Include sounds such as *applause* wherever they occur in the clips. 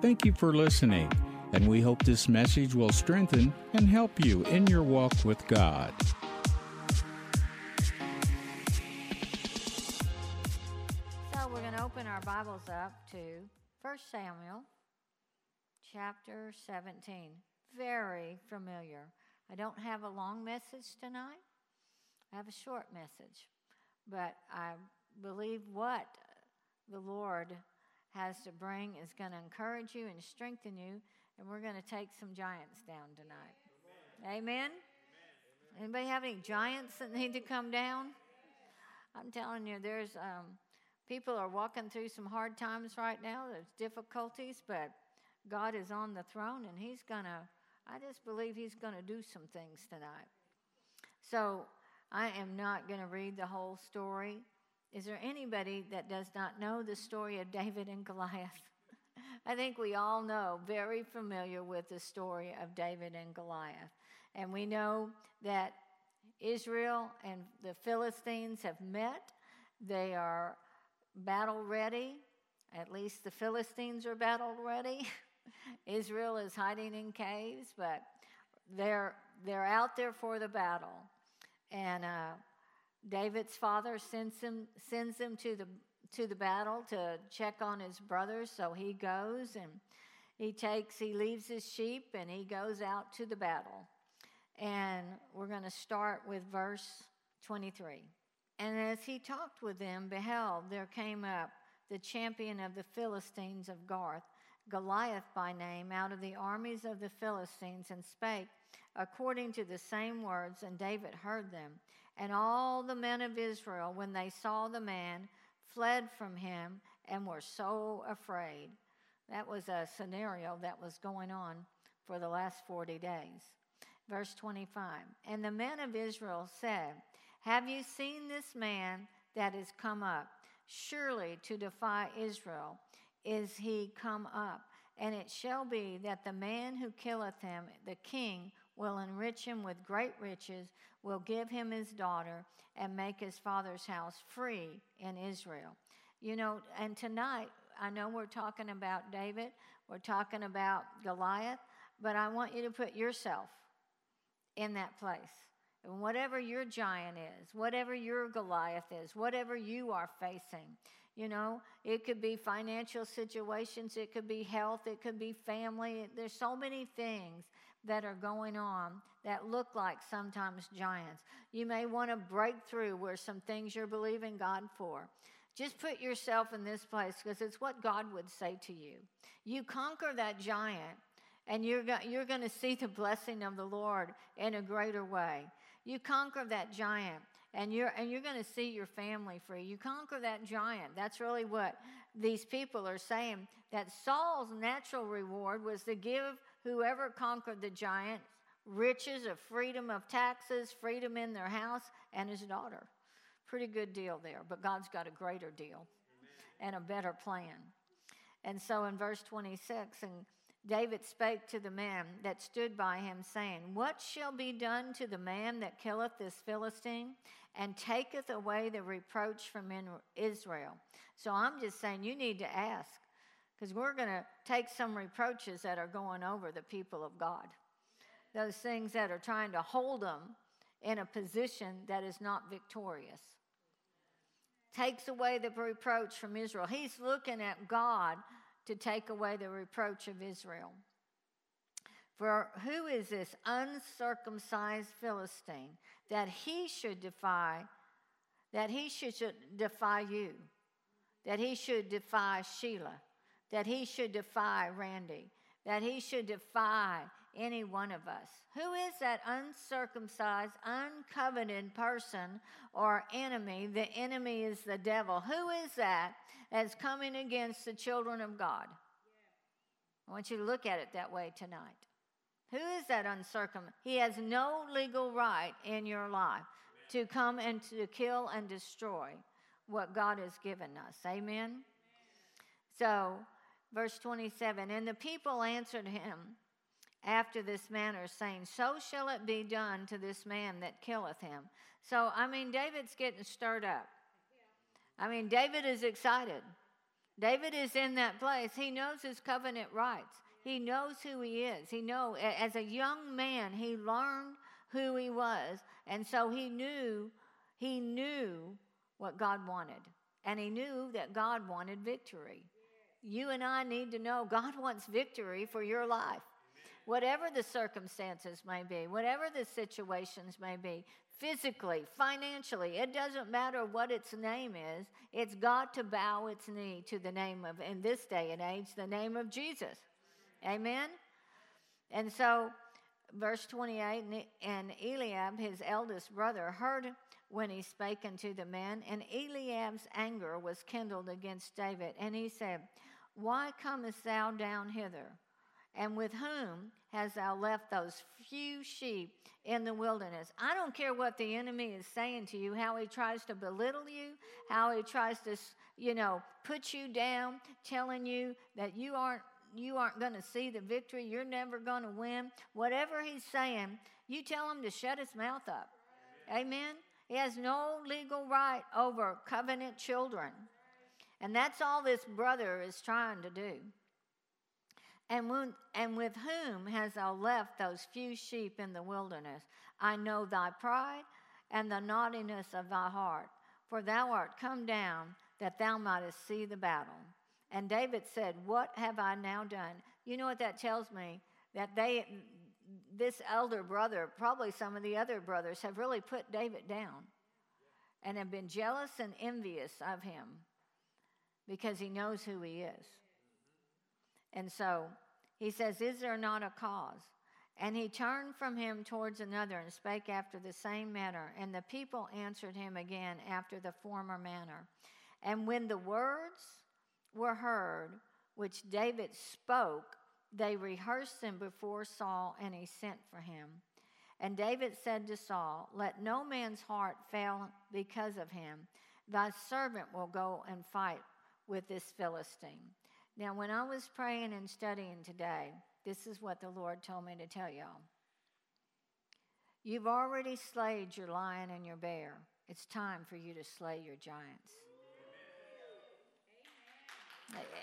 Thank you for listening, and we hope this message will strengthen and help you in your walk with God. So we're going to open our Bibles up to 1 Samuel chapter 17. Very familiar. I don't have a long message tonight. I have a short message. But I believe what the Lord has to bring is going to encourage you and strengthen you, and we're going to take some giants down tonight. Amen. Amen? Anybody have any giants that need to come down? I'm telling you, there's um, people are walking through some hard times right now. There's difficulties, but God is on the throne, and He's gonna. I just believe He's gonna do some things tonight. So I am not going to read the whole story. Is there anybody that does not know the story of David and Goliath? *laughs* I think we all know, very familiar with the story of David and Goliath. And we know that Israel and the Philistines have met. They are battle ready. At least the Philistines are battle ready. *laughs* Israel is hiding in caves, but they're, they're out there for the battle. And uh, David's father sends him, sends him to, the, to the battle to check on his brothers. So he goes and he takes, he leaves his sheep and he goes out to the battle. And we're going to start with verse 23. And as he talked with them, beheld, there came up the champion of the Philistines of Gath, Goliath by name, out of the armies of the Philistines, and spake according to the same words, and David heard them. And all the men of Israel, when they saw the man, fled from him and were so afraid. That was a scenario that was going on for the last 40 days. Verse 25 And the men of Israel said, Have you seen this man that is come up? Surely to defy Israel is he come up. And it shall be that the man who killeth him, the king, will enrich him with great riches, will give him his daughter, and make his father's house free in Israel. You know, and tonight, I know we're talking about David, we're talking about Goliath, but I want you to put yourself in that place. And whatever your giant is, whatever your Goliath is, whatever you are facing, you know, it could be financial situations, it could be health, it could be family. There's so many things that are going on that look like sometimes giants. You may want to break through where some things you're believing God for. Just put yourself in this place because it's what God would say to you. You conquer that giant, and you're, go- you're going to see the blessing of the Lord in a greater way. You conquer that giant, and you're, and you're going to see your family free. You conquer that giant. That's really what these people are saying that Saul's natural reward was to give whoever conquered the giant riches of freedom of taxes, freedom in their house, and his daughter. Pretty good deal there, but God's got a greater deal Amen. and a better plan. And so in verse 26, and David spake to the man that stood by him, saying, What shall be done to the man that killeth this Philistine and taketh away the reproach from Israel? So I'm just saying, you need to ask because we're going to take some reproaches that are going over the people of God. Those things that are trying to hold them in a position that is not victorious. Takes away the reproach from Israel. He's looking at God to take away the reproach of Israel. For who is this uncircumcised Philistine that he should defy, that he should, defy you, that he should defy Sheila? That he should defy Randy, that he should defy any one of us. Who is that uncircumcised, uncovenanted person or enemy? The enemy is the devil. Who is that that's coming against the children of God? I want you to look at it that way tonight. Who is that uncircumcised? He has no legal right in your life to come and to kill and destroy what God has given us. Amen? So, Verse 27 And the people answered him after this manner, saying, So shall it be done to this man that killeth him. So, I mean, David's getting stirred up. I mean, David is excited. David is in that place. He knows his covenant rights. He knows who he is. He know as a young man, he learned who he was, and so he knew he knew what God wanted. And he knew that God wanted victory. You and I need to know God wants victory for your life. Whatever the circumstances may be, whatever the situations may be, physically, financially, it doesn't matter what its name is, it's got to bow its knee to the name of, in this day and age, the name of Jesus. Amen? And so, verse 28 and Eliab, his eldest brother, heard when he spake unto the men, and Eliab's anger was kindled against David. And he said, Why comest thou down hither? And with whom hast thou left those few sheep in the wilderness? I don't care what the enemy is saying to you, how he tries to belittle you, how he tries to, you know, put you down, telling you that you aren't you aren't going to see the victory, you're never going to win. Whatever he's saying, you tell him to shut his mouth up. Amen. Amen. He has no legal right over covenant children. And that's all this brother is trying to do. And, when, and with whom hast thou left those few sheep in the wilderness? I know thy pride and the naughtiness of thy heart, for thou art come down that thou mightest see the battle. And David said, What have I now done? You know what that tells me? That they, this elder brother, probably some of the other brothers, have really put David down and have been jealous and envious of him because he knows who he is. And so he says, Is there not a cause? And he turned from him towards another and spake after the same manner. And the people answered him again after the former manner. And when the words were heard which David spoke, they rehearsed them before Saul, and he sent for him. And David said to Saul, Let no man's heart fail because of him. Thy servant will go and fight with this Philistine. Now, when I was praying and studying today, this is what the Lord told me to tell y'all. You've already slayed your lion and your bear. It's time for you to slay your giants.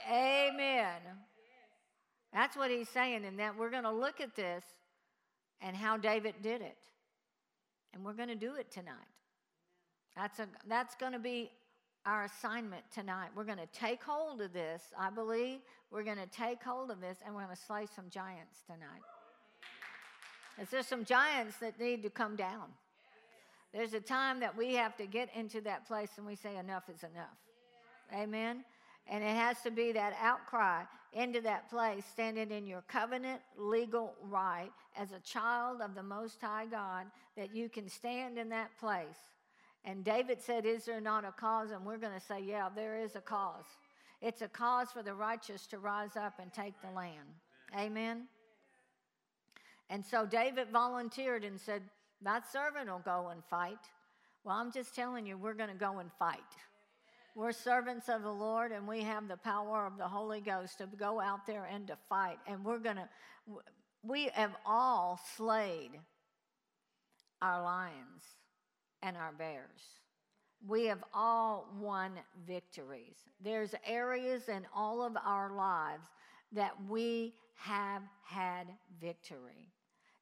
Amen. Amen. That's what he's saying, and that we're going to look at this and how David did it. And we're going to do it tonight. That's, a, that's going to be our assignment tonight. We're going to take hold of this, I believe. We're going to take hold of this, and we're going to slay some giants tonight. Is there some giants that need to come down? There's a time that we have to get into that place and we say, enough is enough. Amen. And it has to be that outcry into that place, standing in your covenant legal right as a child of the Most High God, that you can stand in that place. And David said, Is there not a cause? And we're going to say, Yeah, there is a cause. It's a cause for the righteous to rise up and take the land. Amen. And so David volunteered and said, That servant will go and fight. Well, I'm just telling you, we're going to go and fight. We're servants of the Lord and we have the power of the Holy Ghost to go out there and to fight. And we're going to, we have all slayed our lions and our bears. We have all won victories. There's areas in all of our lives that we have had victory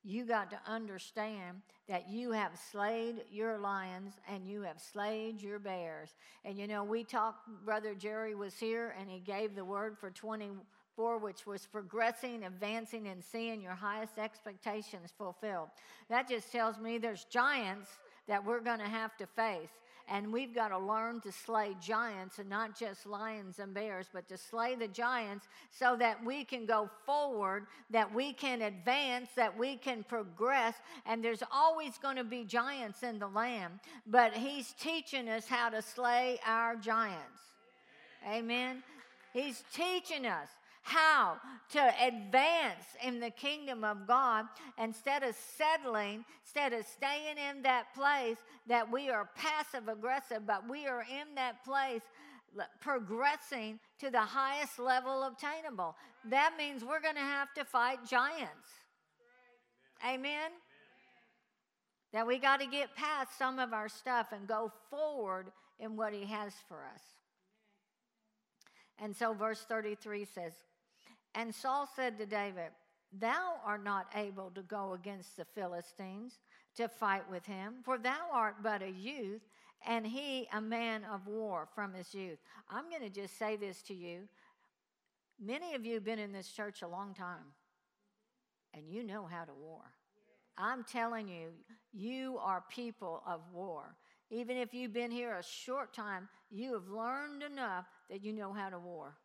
you got to understand that you have slayed your lions and you have slayed your bears. And you know, we talked, Brother Jerry was here and he gave the word for 24, which was progressing, advancing, and seeing your highest expectations fulfilled. That just tells me there's giants that we're going to have to face. And we've got to learn to slay giants and not just lions and bears, but to slay the giants so that we can go forward, that we can advance, that we can progress. And there's always going to be giants in the land, but He's teaching us how to slay our giants. Amen. He's teaching us how to advance in the kingdom of God instead of settling, instead of staying in that place that we are passive aggressive, but we are in that place progressing to the highest level obtainable. That means we're going to have to fight giants. Amen. Amen. That we got to get past some of our stuff and go forward in what He has for us. And so, verse 33 says, And Saul said to David, Thou art not able to go against the Philistines to fight with him, for thou art but a youth, and he a man of war from his youth. I'm going to just say this to you. Many of you have been in this church a long time, and you know how to war. I'm telling you, you are people of war. Even if you've been here a short time, you have learned enough that you know how to war.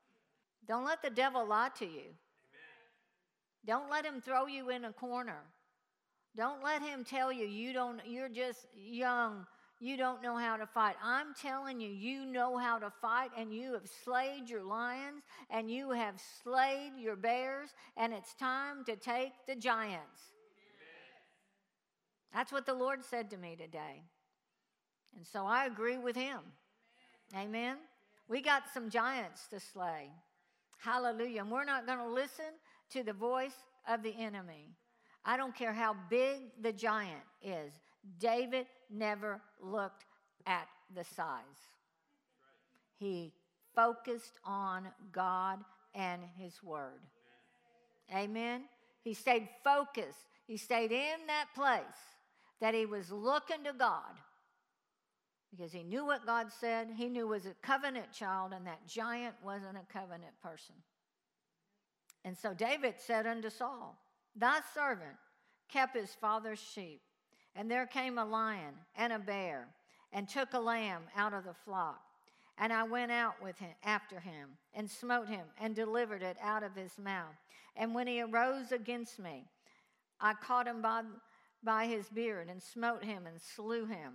Don't let the devil lie to you. Amen. Don't let him throw you in a corner. Don't let him tell you you don't you're just young, you don't know how to fight. I'm telling you, you know how to fight and you have slayed your lions and you have slayed your bears and it's time to take the giants. That's what the Lord said to me today. And so I agree with him. Amen. Amen. We got some giants to slay. Hallelujah. And we're not going to listen to the voice of the enemy. I don't care how big the giant is. David never looked at the size. He focused on God and his word. Amen. He stayed focused. He stayed in that place that he was looking to God because he knew what God said. He knew was a covenant child, and that giant wasn't a covenant person. And so David said unto Saul, Thy servant kept his father's sheep, and there came a lion and a bear, and took a lamb out of the flock. And I went out with him after him, and smote him, and delivered it out of his mouth. And when he arose against me, I caught him by by his beard and smote him and slew him.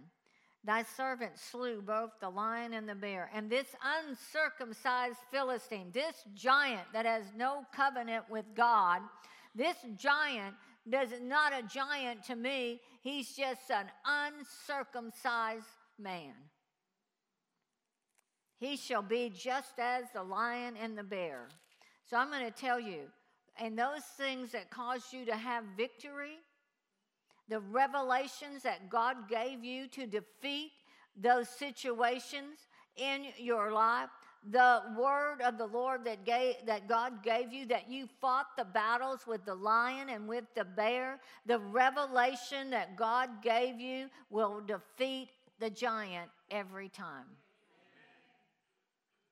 Thy servant slew both the lion and the bear. And this uncircumcised Philistine, this giant that has no covenant with God, this giant does not a giant to me. He's just an uncircumcised man. He shall be just as the lion and the bear. So I'm going to tell you, and those things that cause you to have victory, the revelations that God gave you to defeat those situations in your life, the word of the Lord that, gave, that God gave you, that you fought the battles with the lion and with the bear, the revelation that God gave you will defeat the giant every time.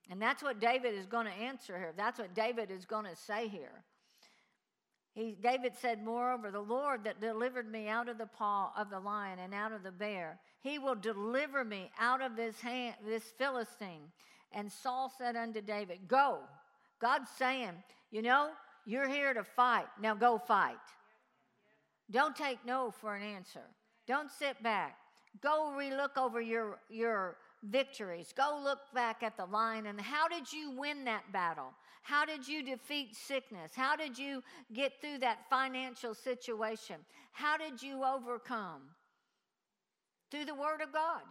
And that's what David is going to answer here. That's what David is going to say here. He, David said, Moreover, the Lord that delivered me out of the paw of the lion and out of the bear, he will deliver me out of this, hand, this Philistine. And Saul said unto David, Go. God's saying, You know, you're here to fight. Now go fight. Don't take no for an answer. Don't sit back. Go relook over your, your victories. Go look back at the line and how did you win that battle? How did you defeat sickness? How did you get through that financial situation? How did you overcome? Through the Word of God.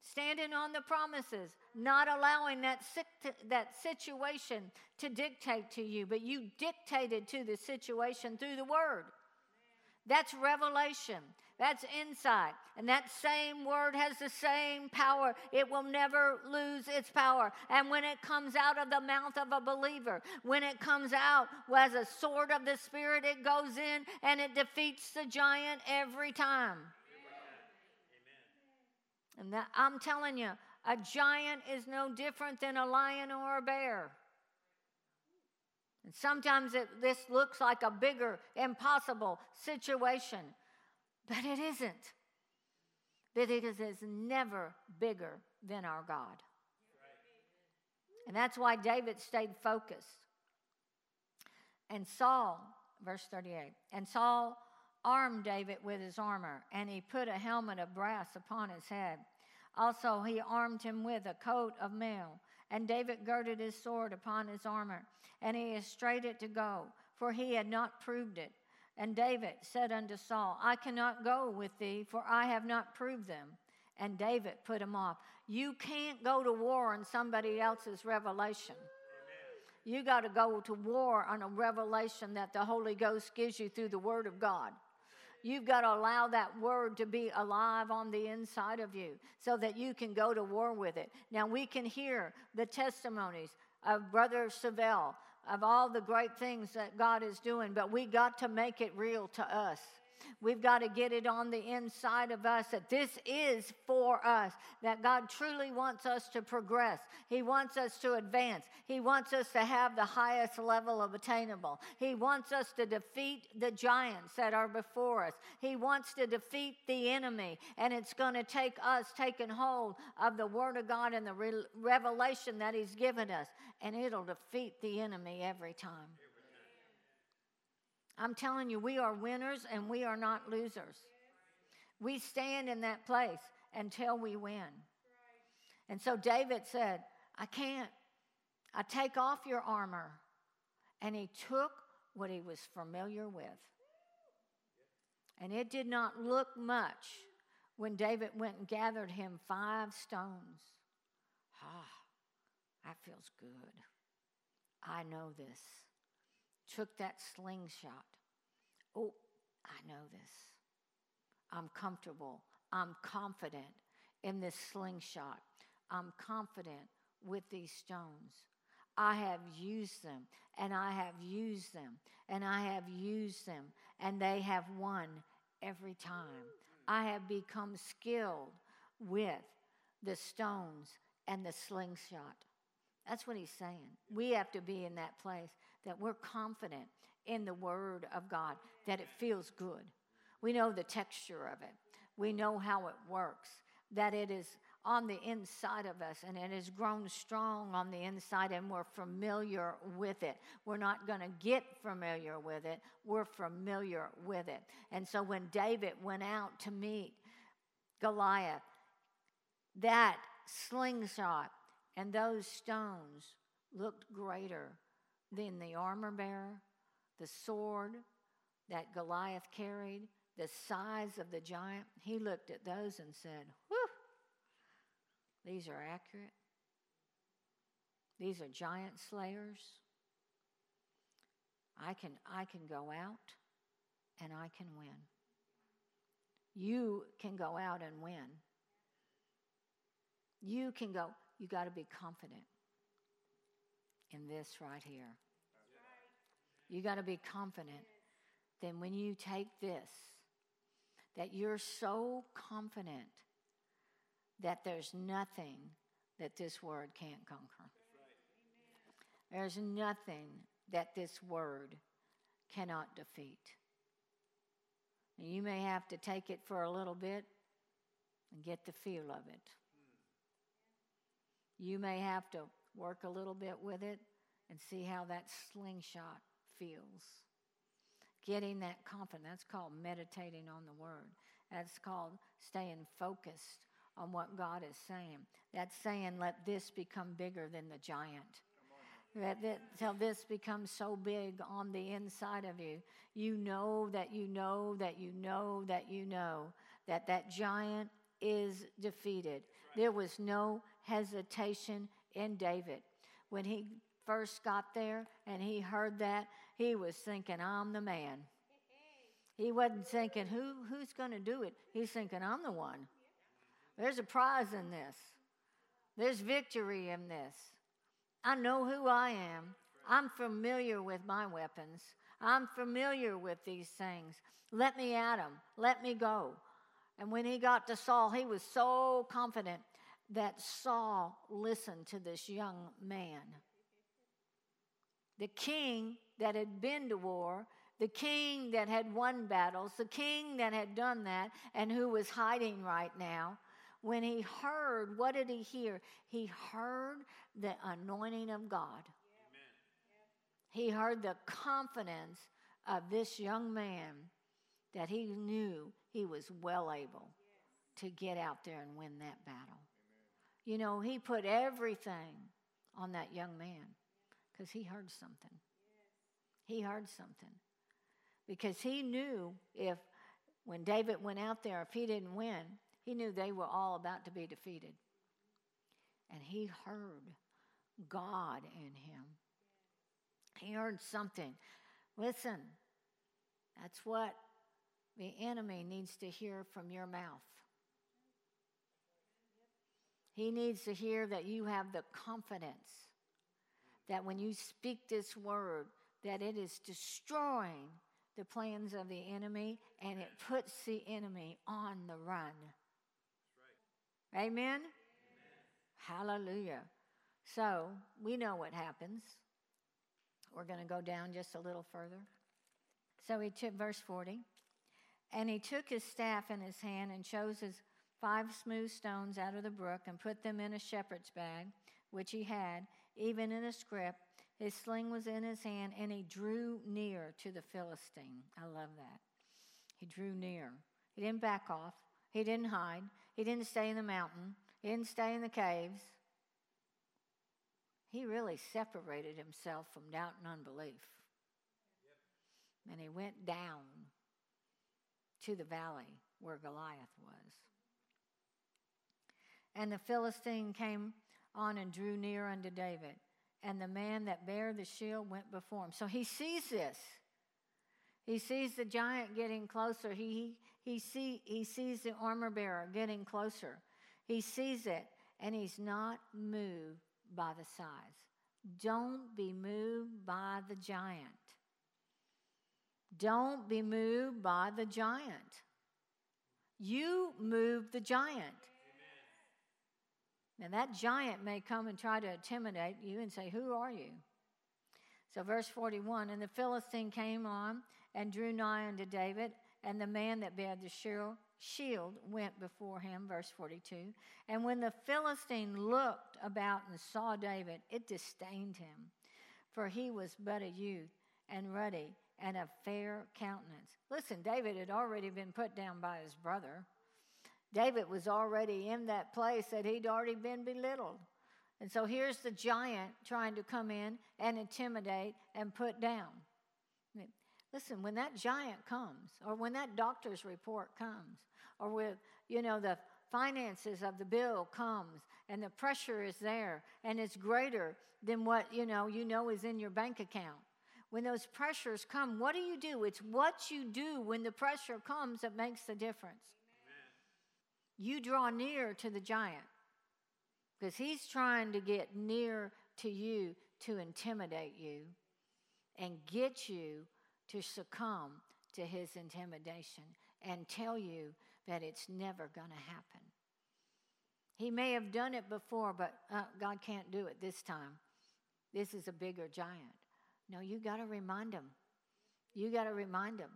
Standing on the promises, not allowing that, that situation to dictate to you, but you dictated to the situation through the Word. That's revelation. That's insight. And that same word has the same power. It will never lose its power. And when it comes out of the mouth of a believer, when it comes out as a sword of the Spirit, it goes in and it defeats the giant every time. Amen. And that, I'm telling you, a giant is no different than a lion or a bear. And sometimes it, this looks like a bigger, impossible situation. But it isn't. Because it's never bigger than our God. And that's why David stayed focused. And Saul, verse 38, and Saul armed David with his armor, and he put a helmet of brass upon his head. Also, he armed him with a coat of mail, and David girded his sword upon his armor, and he estrayed it to go, for he had not proved it. And David said unto Saul, I cannot go with thee, for I have not proved them. And David put him off. You can't go to war on somebody else's revelation. Amen. You got to go to war on a revelation that the Holy Ghost gives you through the Word of God. You've got to allow that word to be alive on the inside of you so that you can go to war with it. Now, we can hear the testimonies of Brother Savelle of all the great things that God is doing, but we got to make it real to us. We've got to get it on the inside of us that this is for us, that God truly wants us to progress. He wants us to advance. He wants us to have the highest level of attainable. He wants us to defeat the giants that are before us. He wants to defeat the enemy, and it's going to take us taking hold of the Word of God and the re- revelation that He's given us, and it'll defeat the enemy every time. I'm telling you, we are winners and we are not losers. We stand in that place until we win. And so David said, I can't. I take off your armor. And he took what he was familiar with. And it did not look much when David went and gathered him five stones. Ah, that feels good. I know this took that slingshot. Oh, I know this. I'm comfortable. I'm confident in this slingshot. I'm confident with these stones. I have used them and I have used them and I have used them and they have won every time. I have become skilled with the stones and the slingshot. That's what he's saying. We have to be in that place that we're confident in the Word of God, that it feels good. We know the texture of it, we know how it works, that it is on the inside of us and it has grown strong on the inside and we're familiar with it. We're not going to get familiar with it, we're familiar with it. And so when David went out to meet Goliath, that slingshot and those stones looked greater than the armor bearer, the sword that Goliath carried, the size of the giant. He looked at those and said, Whew, these are accurate. These are giant slayers. I can, I can go out and I can win. You can go out and win. You can go, you got to be confident in this right here. You got to be confident. Then when you take this, that you're so confident that there's nothing that this word can't conquer. There's nothing that this word cannot defeat. You may have to take it for a little bit and get the feel of it. You may have to work a little bit with it and see how that slingshot feels. Getting that confidence, that's called meditating on the word. That's called staying focused on what God is saying. That's saying, let this become bigger than the giant. That, that, till this becomes so big on the inside of you, you know that you know that you know that you know that that giant is defeated. There was no hesitation in David. When he first got there and he heard that, he was thinking, I'm the man. He wasn't thinking, Who, who's going to do it? He's thinking, I'm the one. There's a prize in this, there's victory in this. I know who I am. I'm familiar with my weapons. I'm familiar with these things. Let me at them. Let me go. And when he got to Saul, he was so confident that Saul listened to this young man. The king that had been to war, the king that had won battles, the king that had done that, and who was hiding right now. When he heard, what did he hear? He heard the anointing of God. Amen. He heard the confidence of this young man that he knew he was well able to get out there and win that battle. You know, he put everything on that young man because he heard something. He heard something. Because he knew if, when David went out there, if he didn't win, he knew they were all about to be defeated. And he heard God in him. He heard something. Listen, that's what the enemy needs to hear from your mouth. He needs to hear that you have the confidence that when you speak this word, that it is destroying the plans of the enemy and it puts the enemy on the run. Right. Amen? Amen? Hallelujah. So we know what happens. We're going to go down just a little further. So he took verse 40. And he took his staff in his hand and chose his five smooth stones out of the brook and put them in a shepherd's bag, which he had, even in a scrip. His sling was in his hand, and he drew near to the Philistine. I love that. He drew near. He didn't back off. He didn't hide. He didn't stay in the mountain. He didn't stay in the caves. He really separated himself from doubt and unbelief. Yep. And he went down to the valley where Goliath was. And the Philistine came on and drew near unto David. And the man that bare the shield went before him. So he sees this. He sees the giant getting closer. He, he, see, he sees the armor bearer getting closer. He sees it, and he's not moved by the size. Don't be moved by the giant. Don't be moved by the giant. You move the giant. Now, that giant may come and try to intimidate you and say, Who are you? So, verse 41 And the Philistine came on and drew nigh unto David, and the man that bare the shield went before him. Verse 42. And when the Philistine looked about and saw David, it disdained him, for he was but a youth and ruddy and of fair countenance. Listen, David had already been put down by his brother. David was already in that place that he'd already been belittled. And so here's the giant trying to come in and intimidate and put down. Listen, when that giant comes, or when that doctor's report comes, or with, you know, the finances of the bill comes and the pressure is there and it's greater than what, you know, you know is in your bank account. When those pressures come, what do you do? It's what you do when the pressure comes that makes the difference you draw near to the giant because he's trying to get near to you to intimidate you and get you to succumb to his intimidation and tell you that it's never going to happen. He may have done it before, but uh, God can't do it this time. This is a bigger giant. No, you got to remind him. You got to remind him.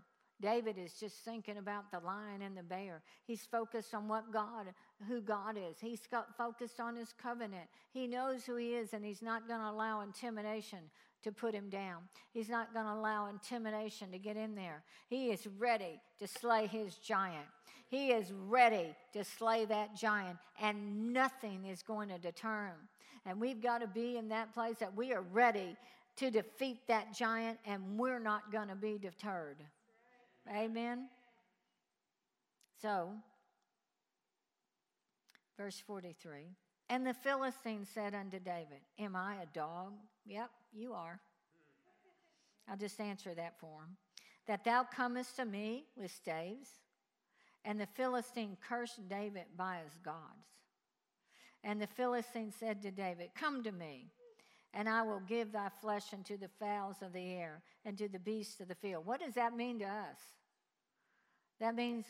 David is just thinking about the lion and the bear. He's focused on what God, who God is. He's focused on his covenant. He knows who he is, and he's not going to allow intimidation to put him down. He's not going to allow intimidation to get in there. He is ready to slay his giant. He is ready to slay that giant, and nothing is going to deter him. And we've got to be in that place that we are ready to defeat that giant, and we're not going to be deterred. Amen. So, verse 43 And the Philistine said unto David, Am I a dog? Yep, you are. I'll just answer that for him. That thou comest to me with staves? And the Philistine cursed David by his gods. And the Philistine said to David, Come to me, and I will give thy flesh unto the fowls of the air and to the beasts of the field. What does that mean to us? That means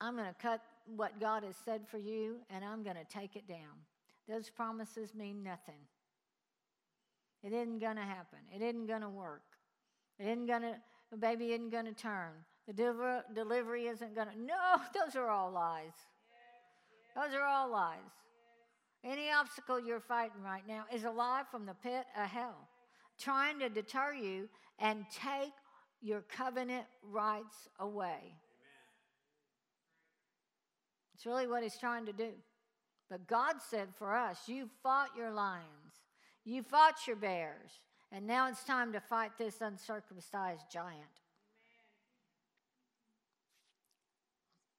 I'm going to cut what God has said for you and I'm going to take it down. Those promises mean nothing. It isn't going to happen. It isn't going to work. It isn't going to, the baby isn't going to turn. The deliver, delivery isn't going to, no, *laughs* those are all lies. Those are all lies. Any obstacle you're fighting right now is a lie from the pit of hell, trying to deter you and take your covenant rights away. It's really what he's trying to do. But God said for us, you fought your lions, you fought your bears, and now it's time to fight this uncircumcised giant.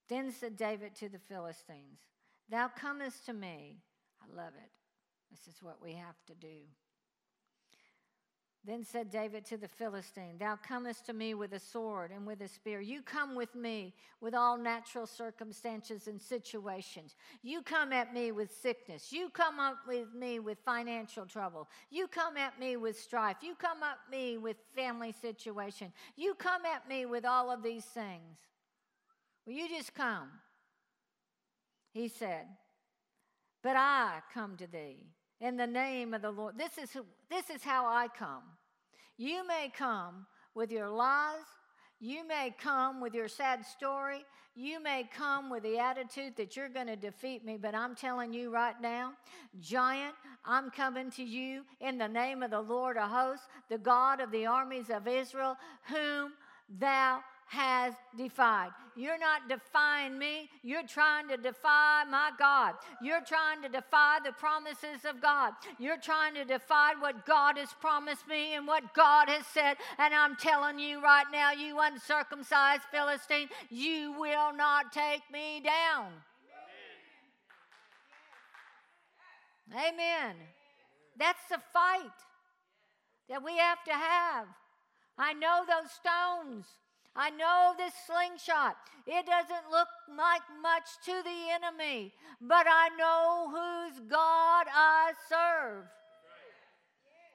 Then said David to the Philistines, Thou comest to me. I love it. This is what we have to do. Then said David to the Philistine, Thou comest to me with a sword and with a spear. You come with me with all natural circumstances and situations. You come at me with sickness. You come up with me with financial trouble. You come at me with strife. You come at me with family situation. You come at me with all of these things. Will you just come? He said, But I come to thee in the name of the Lord. This is, this is how I come. You may come with your lies. You may come with your sad story. You may come with the attitude that you're going to defeat me, but I'm telling you right now, giant, I'm coming to you in the name of the Lord of hosts, the God of the armies of Israel, whom thou has defied. You're not defying me. You're trying to defy my God. You're trying to defy the promises of God. You're trying to defy what God has promised me and what God has said. And I'm telling you right now, you uncircumcised Philistine, you will not take me down. Amen. Amen. That's the fight that we have to have. I know those stones. I know this slingshot. It doesn't look like much to the enemy, but I know whose God I serve.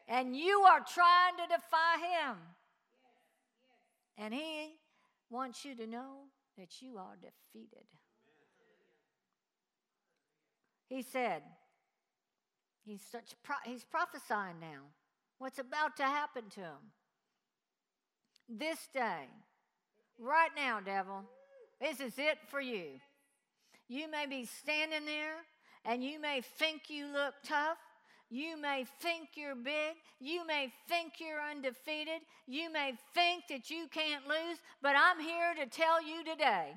And you are trying to defy him. And he wants you to know that you are defeated. He said, he's, such, he's prophesying now what's about to happen to him. This day, Right now, devil, this is it for you. You may be standing there and you may think you look tough. You may think you're big. You may think you're undefeated. You may think that you can't lose. But I'm here to tell you today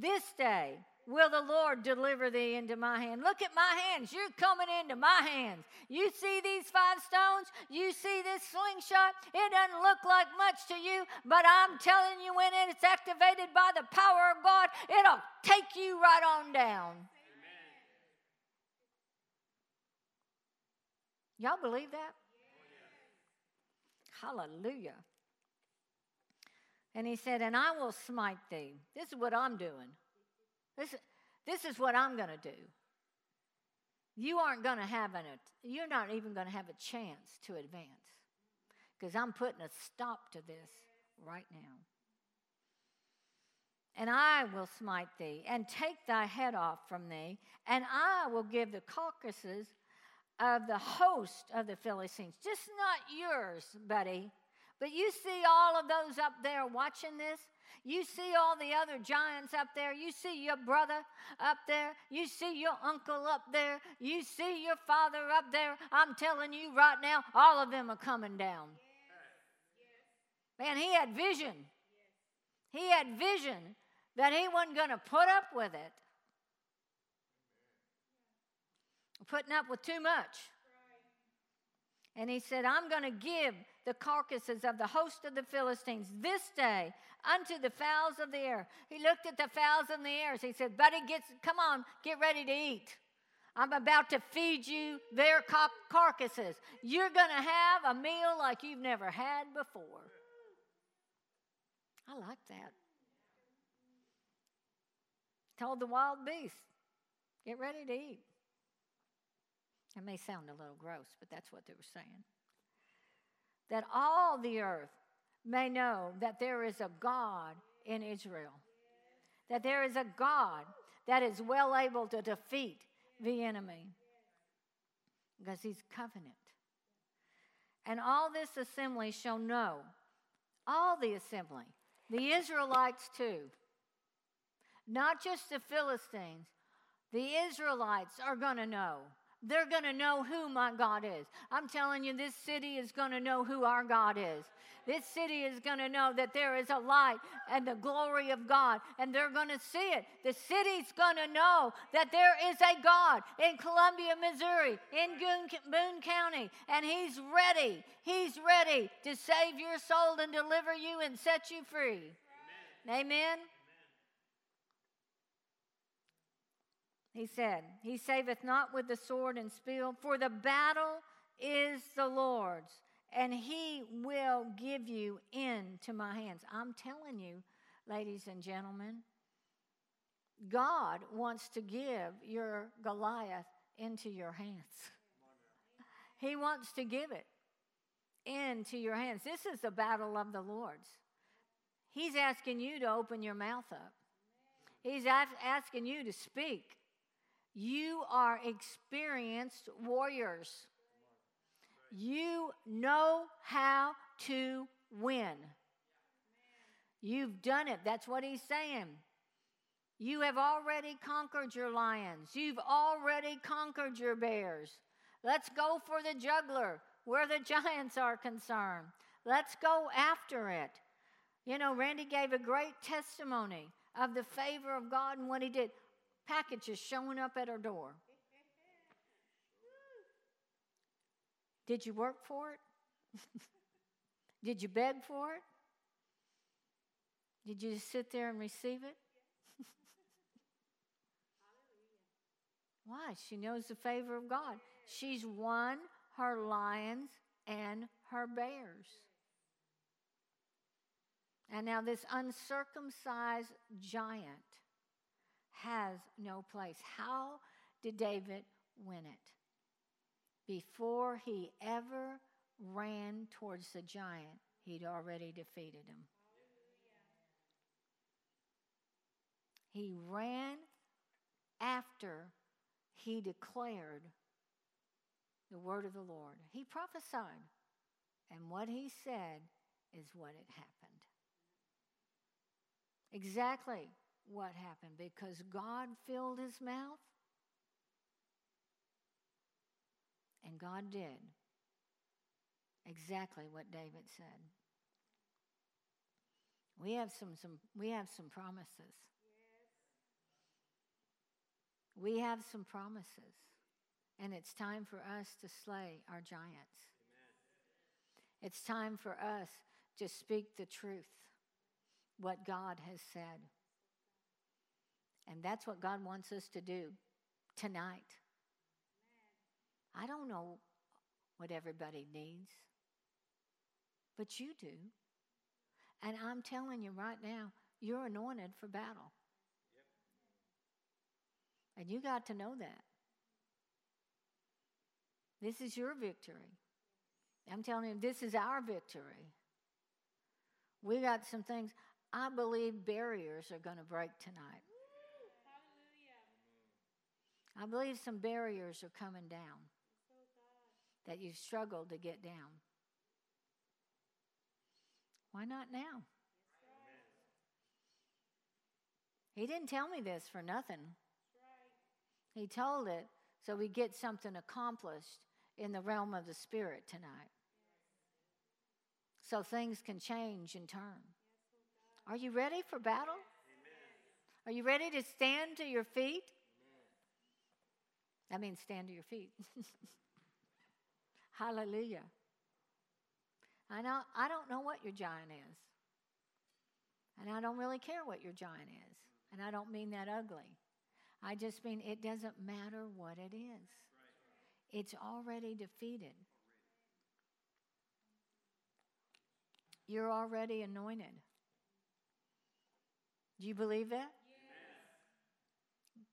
this day, will the Lord deliver thee into my hand. Look at my hands. You're coming into my hands. You see these five stones? You see this slingshot? It doesn't look like much to you, but I'm telling you, when it's activated by the power of God, it'll take you right on down. Amen. Y'all believe that? Hallelujah. And he said, And I will smite thee. This is what I'm doing. This, this is what I'm going to do. You aren't going to have an, you're not even going to have a chance to advance because I'm putting a stop to this right now. And I will smite thee and take thy head off from thee, and I will give the carcasses of the host of the Philistines, just not yours, buddy. But you see all of those up there watching this, you see all the other giants up there. You see your brother up there. You see your uncle up there. You see your father up there. I'm telling you right now, all of them are coming down. Man, he had vision. He had vision that he wasn't going to put up with it. Putting up with too much. And he said, I'm going to give the carcasses of the host of the Philistines this day unto the fowls of the air. He looked at the fowls in the air. He said, Buddy, get, come on, get ready to eat. I'm about to feed you their carcasses. You're going to have a meal like you've never had before. I like that. Told the wild beasts, get ready to eat. It may sound a little gross, but that's what they were saying. That all the earth may know that there is a God in Israel, that there is a God that is well able to defeat the enemy because he's covenant. And all this assembly shall know, all the assembly, the Israelites too, not just the Philistines, the Israelites are going to know they're going to know who my God is. I'm telling you, this city is going to know who our God is. This city is going to know that there is a light and the glory of God, and they're going to see it. The city's going to know that there is a God in Columbia, Missouri, in Boone County, and He's ready. He's ready to save your soul and deliver you and set you free. Amen. Amen. He said, He saveth not with the sword and spear, for the battle is the Lord's, and he will give you into my hands. I'm telling you, ladies and gentlemen, God wants to give your Goliath into your hands. He wants to give it into your hands. This is the battle of the Lord's. He's asking you to open your mouth up. He's asking you to speak. You are experienced warriors. You know how to win. You've done it. That's what he's saying. You have already conquered your lions. You've already conquered your bears. Let's go for the juggler where the *laughs* giants are concerned. Let's go after it. You know, Randy gave a great testimony of the favor of God and what he did. Packages showing up at our door. Did you work for it? *laughs* Did you beg for it? Did you just sit there and receive it? *laughs* Why? She knows the favor of God. She's won her lions and her bears. And now, this uncircumcised giant has no place. How did David win it? Before he ever ran towards the giant, he'd already defeated him. He ran after he declared the word of the Lord. He prophesied, and what he said is what it happened. Exactly what happened because God filled his mouth and God did exactly what David said. We have some, some we have some promises. We have some promises. And it's time for us to slay our giants. Amen. It's time for us to speak the truth, what God has said. And that's what God wants us to do tonight. I don't know what everybody needs, but you do. And I'm telling you right now, you're anointed for battle. And you got to know that. This is your victory. I'm telling you, this is our victory. We got some things. I believe barriers are going to break tonight. I believe some barriers are coming down that you've struggled to get down. Why not now? He didn't tell me this for nothing. He told it so we get something accomplished in the realm of the Spirit tonight. So things can change and turn. Are you ready for battle? Are you ready to stand to your feet? That means stand to your feet. *laughs* Hallelujah. I know I don't know what your giant is. And I don't really care what your giant is. And I don't mean that ugly. I just mean it doesn't matter what it is, it's already defeated. You're already anointed. Do you believe that? Yes.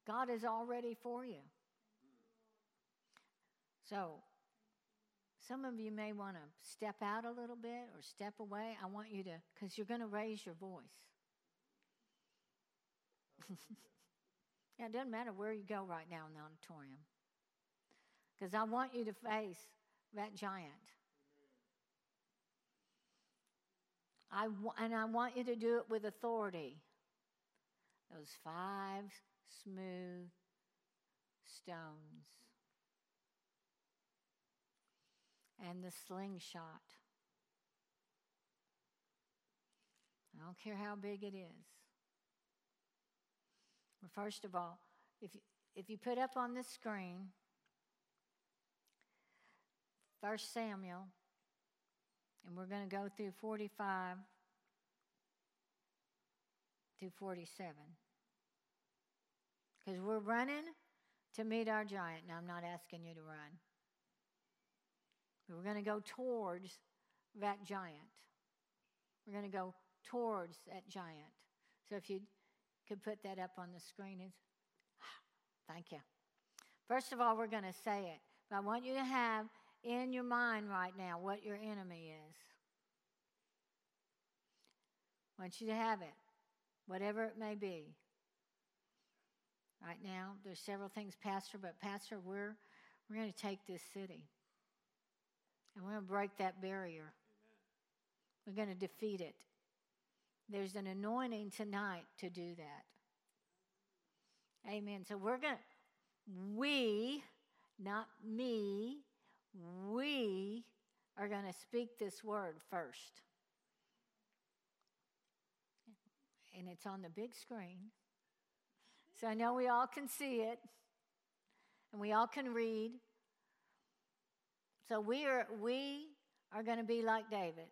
God is already for you. So, some of you may want to step out a little bit or step away. I want you to, because you're going to raise your voice. *laughs* Yeah, it doesn't matter where you go right now in the auditorium. Because I want you to face that giant. I w- and I want you to do it with authority. Those five smooth stones. And the slingshot. I don't care how big it is. Well, first of all, if you, if you put up on the screen 1 Samuel, and we're going to go through 45 to 47. Because we're running to meet our giant. Now, I'm not asking you to run. We're going to go towards that giant. We're going to go towards that giant. So if you could put that up on the screen. It's, *sighs* thank you. First of all, we're going to say it. But I want you to have in your mind right now what your enemy is. I want you to have it, whatever it may be. Right now, there's several things, Pastor, but Pastor, we're we're going to take this city. And we're going to break that barrier. We're going to defeat it. There's an anointing tonight to do that. Amen. So we're going to, we, not me, we are going to speak this word first. And it's on the big screen. So I know we all can see it and we all can read. So we are, we are going to be like David.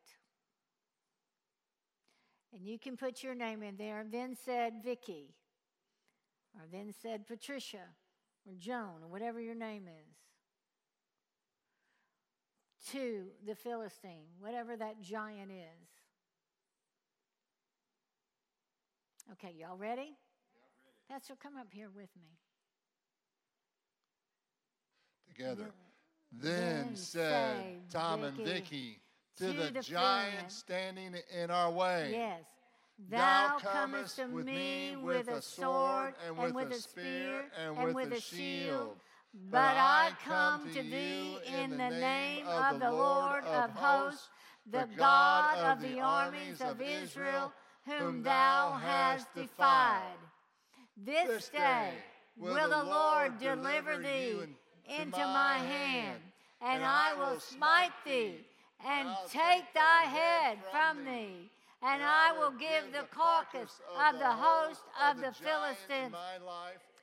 And you can put your name in there. Then said Vicki, or then said Patricia, or Joan, or whatever your name is. To the Philistine, whatever that giant is. Okay, y'all ready? ready? Pastor, come up here with me. Together. Then, said Tom and Vicki to, the, giant standing in our way. Yes. Thou, comest to me with a sword and with, and with a spear and, and with a shield. But I come to thee in the name of the Lord of hosts, the God of the armies of Israel, whom thou hast defied. This day will the Lord deliver thee into my hand, and I will smite thee and take thy head from thee. And I will give the carcass of the host of the Philistines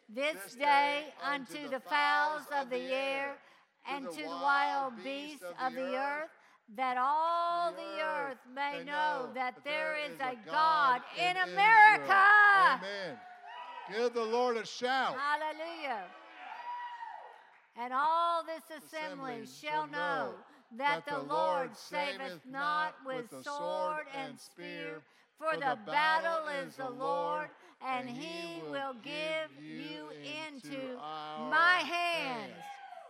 this day unto the fowls of the air and to the wild beasts of the earth, that all the earth may know that there is a God in America. Amen. Give the Lord a shout. Hallelujah. And all this assembly shall know that the Lord saveth not with sword and spear, for the battle is the Lord, and he will give you into my hands.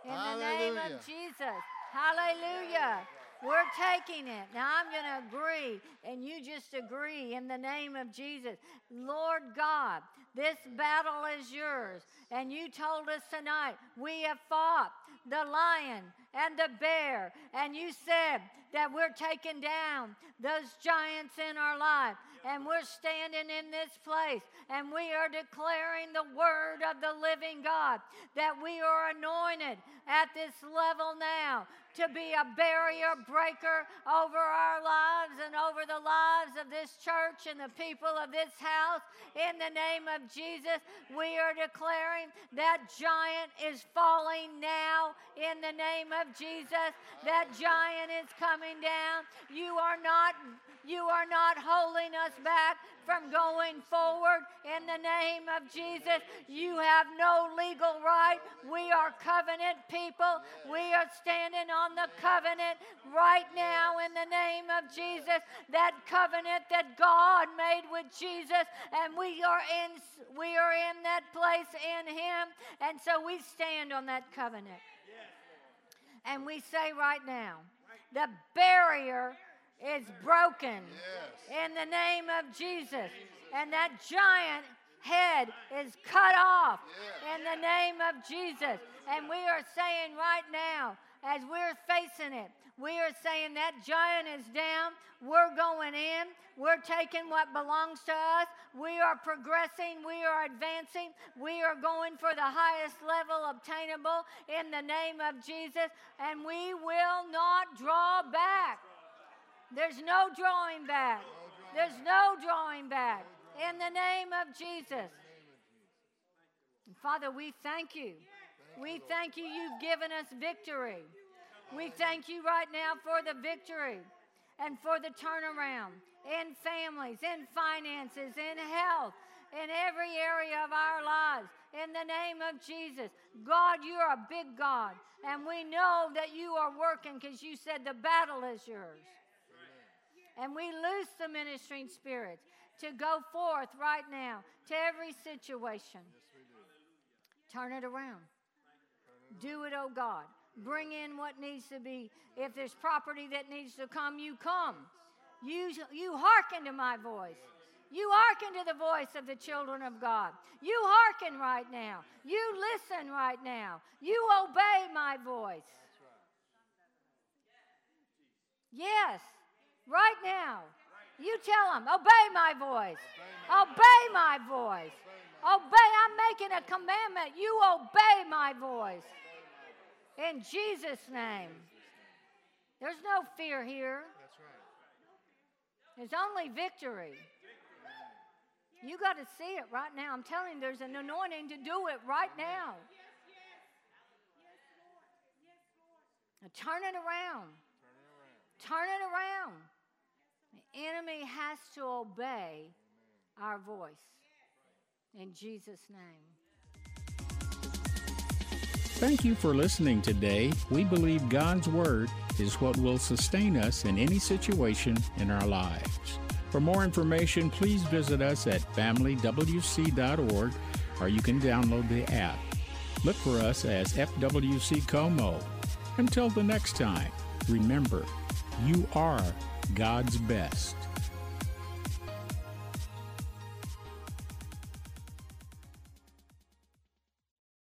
In the name of Jesus. Hallelujah. We're taking it. Now I'm going to agree, and you just agree in the name of Jesus. Lord God, this battle is yours. And you told us tonight we have fought the lion and the bear. And you said that we're taking down those giants in our life. And we're standing in this place and we are declaring the word of the living God that we are anointed at this level now to be a barrier breaker over our lives and over the lives of this church and the people of this house. In the name of Jesus, we are declaring that giant is falling now in the name of Jesus. That giant is coming down. You are not you are not holding us back from going forward in the name of Jesus. You have no legal right. We are covenant people. We are standing on the covenant right now in the name of Jesus. That covenant that God made with Jesus, and we are in we are in that place in Him, and so we stand on that covenant. And we say right now, the barrier is broken yes. in the name of Jesus. And that giant head is cut off yes. in the name of Jesus. And we are saying right now, as we're facing it, we are saying that giant is down. We're going in. We're taking what belongs to us. We are progressing. We are advancing. We are going for the highest level obtainable in the name of Jesus. And we will not draw back. There's no drawing back. There's no drawing back. In the name of Jesus. Father, we thank you. We thank you. You've given us victory. We thank you right now for the victory and for the turnaround in families, in finances, in health, in every area of our lives. In the name of Jesus. God, you're a big God. And we know that you are working because you said the battle is yours. And we loose the ministering spirits to go forth right now to every situation. Turn it around. Do it, oh God. Bring in what needs to be. If there's property that needs to come, you come. You, you hearken to my voice. You hearken to the voice of the children of God. You hearken right now. You listen right now. You obey my voice. Yes, right now. You tell them, obey my voice. Obey my voice. Obey. I'm making a commandment. You obey my voice. In Jesus' name. There's no fear here. There's only victory. You got to see it right now. I'm telling you, there's an anointing to do it right now. Turn it around. Turn it around. The enemy has to obey our voice. In Jesus' name. Thank you for listening today. We believe God's Word is what will sustain us in any situation in our lives. For more information, please visit us at familywc.org or you can download the app. Look for us as FWC Como. Until the next time, remember, you are God's best.